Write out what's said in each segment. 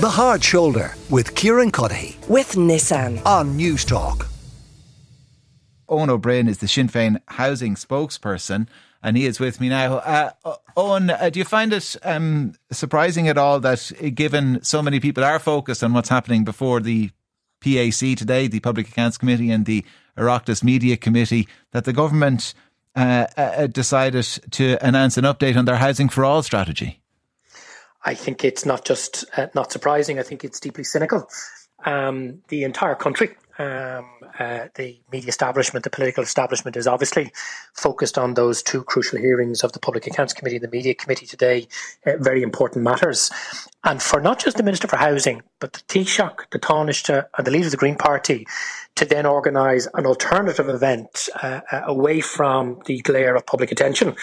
The Hard Shoulder with Kieran Cuddihy with Nissan on Newstalk. Owen O'Brien is the Sinn Féin housing spokesperson, and he is with me now. Uh, Owen, uh, do you find it um, surprising at all that, uh, given so many people are focused on what's happening before the PAC today, the Public Accounts Committee, and the Oireachtas Media Committee, that the government uh, uh, decided to announce an update on their Housing for All strategy? I think it's not just uh, not surprising. I think it's deeply cynical. Um, the entire country, um, uh, the media establishment, the political establishment is obviously focused on those two crucial hearings of the Public Accounts Committee and the Media Committee today, uh, very important matters. And for not just the Minister for Housing, but the Taoiseach, the Taoiseach, and the leader of the Green Party to then organise an alternative event uh, uh, away from the glare of public attention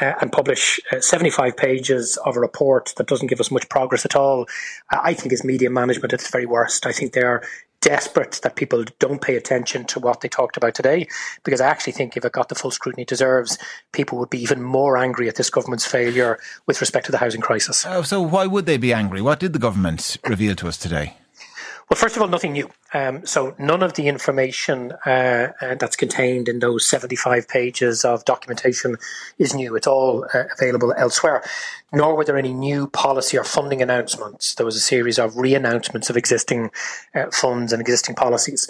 uh, and publish uh, 75 pages of a report that doesn't give us much progress at all, I think is media management at its very worst. I think they are desperate that people don't pay attention to what they talked about today, because I actually think if it got the full scrutiny it deserves, people would be even more angry at this government's failure with respect to the housing crisis. Uh, so, why would they be angry? What did the government reveal to us today? Well, first of all, nothing new. Um, so none of the information uh, uh, that's contained in those 75 pages of documentation is new. It's all uh, available elsewhere. Nor were there any new policy or funding announcements. There was a series of re-announcements of existing uh, funds and existing policies.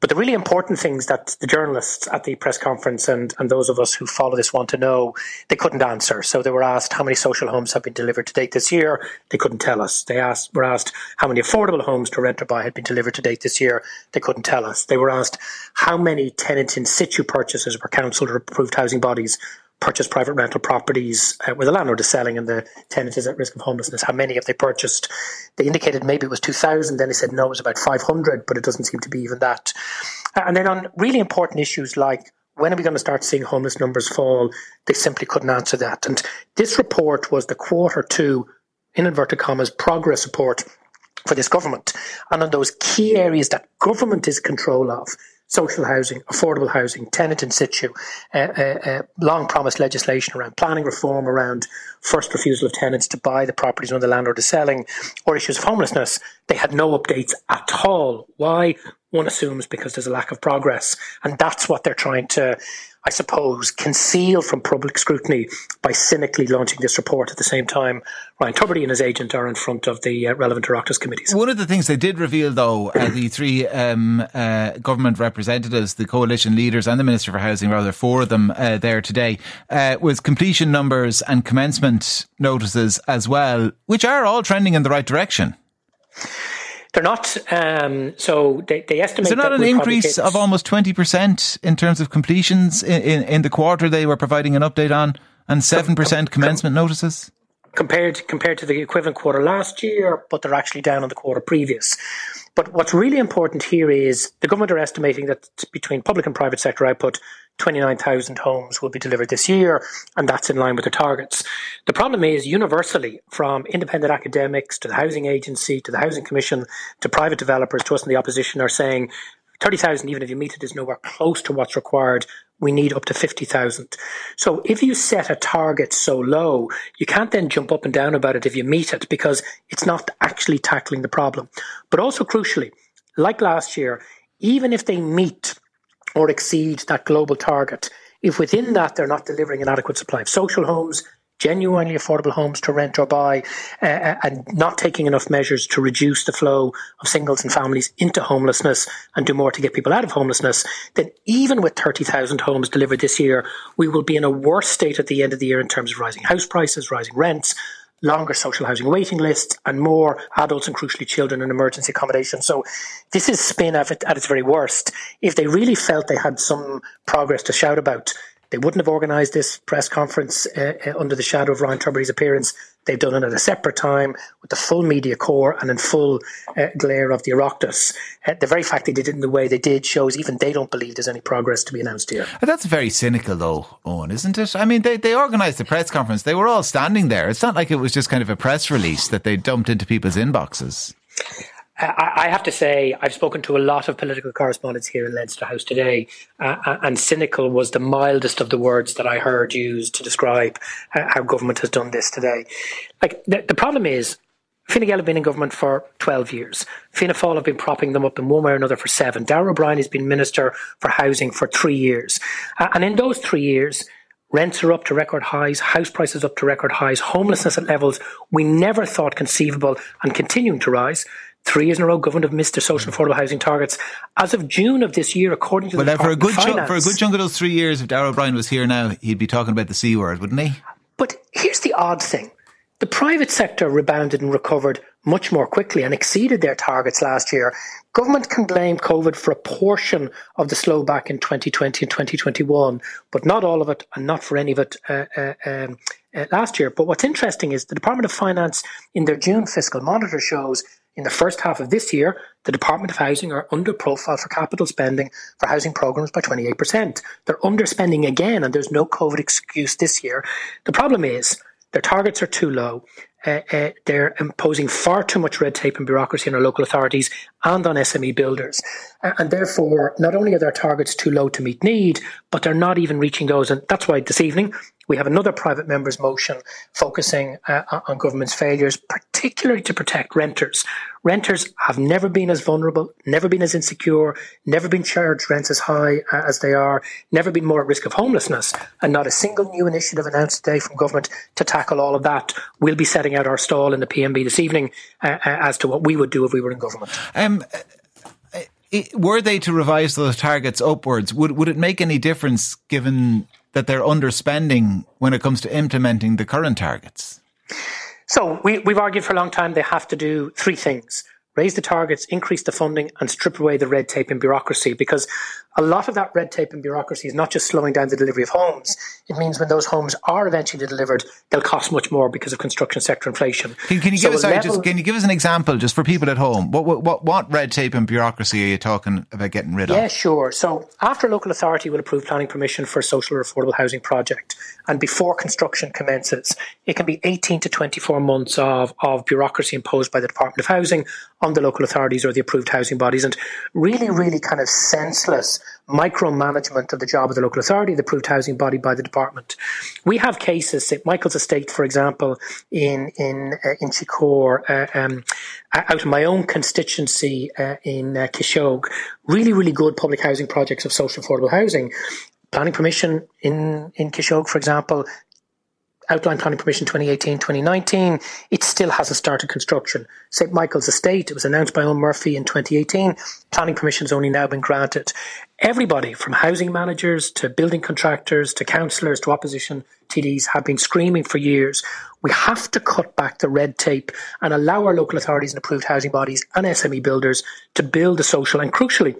But the really important things that the journalists at the press conference and, and those of us who follow this want to know, they couldn't answer. So they were asked how many social homes have been delivered to date this year. They couldn't tell us. They asked, were asked how many affordable homes to rent or buy had been delivered to date this year. They couldn't tell us. They were asked how many tenant in situ purchases were council or approved housing bodies purchased private rental properties uh, where the landlord is selling and the tenant is at risk of homelessness. How many have they purchased? They indicated maybe it was 2,000. Then they said no, it was about 500, but it doesn't seem to be even that. And then on really important issues like when are we going to start seeing homeless numbers fall? They simply couldn't answer that. And this report was the quarter two, in inverted commas, progress report for this government. And on those key areas that government is control of, social housing, affordable housing, tenant in situ, uh, uh, uh, long promised legislation around planning reform, around first refusal of tenants to buy the properties when the landlord is selling, or issues of homelessness. They had no updates at all. Why? One assumes because there's a lack of progress. And that's what they're trying to I suppose, conceal from public scrutiny by cynically launching this report at the same time. Ryan Tubridy and his agent are in front of the uh, relevant Oireachtas committees. One of the things they did reveal, though, uh, the three um, uh, government representatives, the coalition leaders, and the Minister for Housing, rather, four of them uh, there today, uh, was completion numbers and commencement notices as well, which are all trending in the right direction. They're not. Um, so they, they estimate. Is there not an increase of almost twenty percent in terms of completions in, in, in, the quarter they were providing an update on, and seven percent commencement com- notices? Compared compared to the equivalent quarter last year, but they're actually down on the quarter previous. But what's really important here is the government are estimating that between public and private sector output, 29,000 homes will be delivered this year, and that's in line with the targets. The problem is universally, from independent academics to the Housing Agency to the Housing Commission to private developers to us in the opposition, are saying 30,000, even if you meet it, is nowhere close to what's required. We need up to 50,000. So if you set a target so low, you can't then jump up and down about it if you meet it because it's not actually tackling the problem. But also crucially, like last year, even if they meet or exceed that global target. If within that they're not delivering an adequate supply of social homes, genuinely affordable homes to rent or buy, uh, uh, and not taking enough measures to reduce the flow of singles and families into homelessness and do more to get people out of homelessness, then even with 30,000 homes delivered this year, we will be in a worse state at the end of the year in terms of rising house prices, rising rents, longer social housing waiting lists and more adults and crucially children in emergency accommodation. So this is spin at, at its very worst. If they really felt they had some progress to shout about, they wouldn't have organised this press conference uh, uh, under the shadow of Ryan Tubridy's appearance. They've done it at a separate time with the full media corps and in full uh, glare of the Oireachtas. Uh, the very fact they did it in the way they did shows even they don't believe there's any progress to be announced here. That's very cynical, though, Eoin, isn't it? I mean, they, they organised the press conference. They were all standing there. It's not like it was just kind of a press release that they dumped into people's inboxes. I have to say, I've spoken to a lot of political correspondents here in Leinster House today, uh, uh, and cynical was the mildest of the words that I heard used to describe how government has done this today. Like the, the problem is, Fine Gael have been in government for 12 years. Fianna Fáil have been propping them up in one way or another for seven. Darragh O'Brien has been Minister for Housing for three years. Uh, and in those three years, rents are up to record highs, house prices up to record highs, homelessness at levels we never thought conceivable and continuing to rise. Three years in a row, government have missed their social affordable housing targets. As of June of this year, according to well, the for a good chunk, for a good chunk of those three years, if Darragh O'Brien was here now, he'd be talking about the c word, wouldn't he? But here's the odd thing: the private sector rebounded and recovered much more quickly and exceeded their targets last year. Government can blame COVID for a portion of the slow back in 2020 and 2021, but not all of it and not for any of it uh, uh, um, uh, last year. But what's interesting is the Department of Finance in their June fiscal monitor shows in the first half of this year, the Department of Housing are under profile for capital spending for housing programs by 28%. They're underspending again, and there's no COVID excuse this year. The problem is their targets are too low. Uh, uh, they're imposing far too much red tape and bureaucracy on our local authorities and on SME builders. Uh, and therefore, not only are their targets too low to meet need, but they're not even reaching those. And that's why this evening we have another private member's motion focusing uh, on government's failures, particularly to protect renters. Renters have never been as vulnerable, never been as insecure, never been charged rents as high uh, as they are, never been more at risk of homelessness, and not a single new initiative announced today from government to tackle all of that. We'll be setting out our stall in the PMB this evening uh, uh, as to what we would do if we were in government. Um, uh, were they to revise those targets upwards, would would it make any difference given that they're underspending when it comes to implementing the current targets? So we, we've argued for a long time they have to do three things raise the targets, increase the funding, and strip away the red tape and bureaucracy. Because a lot of that red tape and bureaucracy is not just slowing down the delivery of homes. It means when those homes are eventually delivered, they'll cost much more because of construction sector inflation. Can, can you so give us sorry, level, just, can you give us an example just for people at home? What, what what red tape and bureaucracy are you talking about getting rid of? Yeah, sure. So after a local authority will approve planning permission for a social or affordable housing project, and before construction commences, it can be 18 to 24 months of, of bureaucracy imposed by the Department of Housing on the local authorities or the approved housing bodies, and really, really kind of senseless micromanagement of the job of the local authority, the approved housing body by the department. We have cases, St Michael's Estate, for example, in in uh, in Chicore, uh, um, out of my own constituency uh, in uh, really, really good public housing projects of social affordable housing. Planning permission in in Kishogue, for example, outline planning permission 2018 2019, it still hasn't started construction. St. Michael's Estate, it was announced by Eoghan Murphy in 2018, planning permission has only now been granted. Everybody from housing managers to building contractors to councillors to opposition TDs have been screaming for years. We have to cut back the red tape and allow our local authorities and approved housing bodies and SME builders to build the social and crucially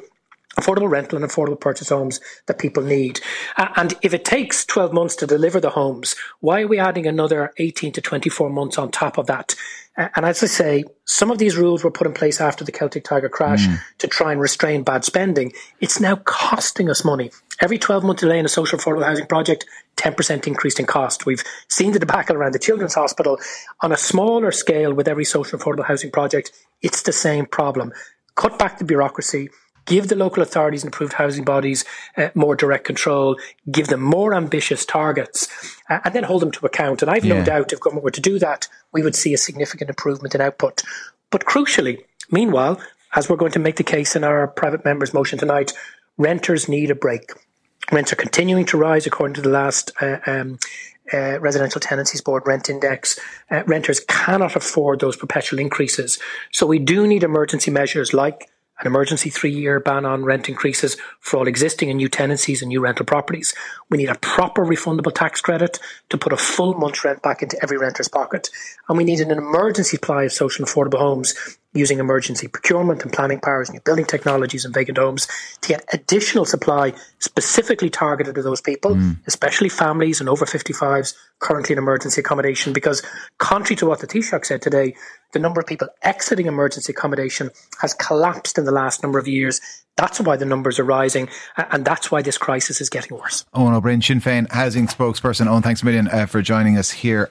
affordable rental and affordable purchase homes that people need. Uh, and if it takes 12 months to deliver the homes, why are we adding another 18 to 24 months on top of that? Uh, and as I say, some of these rules were put in place after the Celtic Tiger crash mm. to try and restrain bad spending. It's now costing us money. Every 12 month delay in a social affordable housing project, 10% increase in cost. We've seen the debacle around the Children's Hospital. On a smaller scale with every social affordable housing project, it's the same problem. Cut back the bureaucracy, give the local authorities and approved housing bodies uh, more direct control, give them more ambitious targets, uh, and then hold them to account. And I've yeah. no doubt if government were to do that, we would see a significant improvement in output. But crucially, meanwhile, as we're going to make the case in our private members' motion tonight, renters need a break. Rents are continuing to rise according to the last uh, um, uh, Residential Tenancies Board rent index. Uh, renters cannot afford those perpetual increases. So we do need emergency measures like an emergency three year ban on rent increases for all existing and new tenancies and new rental properties. We need a proper refundable tax credit to put a full month's rent back into every renter's pocket. And we need an emergency supply of social affordable homes using emergency procurement and planning powers, new building technologies and vacant homes to get additional supply specifically targeted to those people, mm. especially families and over 55s currently in emergency accommodation. Because contrary to what the Taoiseach said today, the number of people exiting emergency accommodation has collapsed in the last number of years. That's why the numbers are rising, and that's why this crisis is getting worse. Eoin Ó Broin, Sinn Féin housing spokesperson. Eoin, thanks a million uh, for joining us here.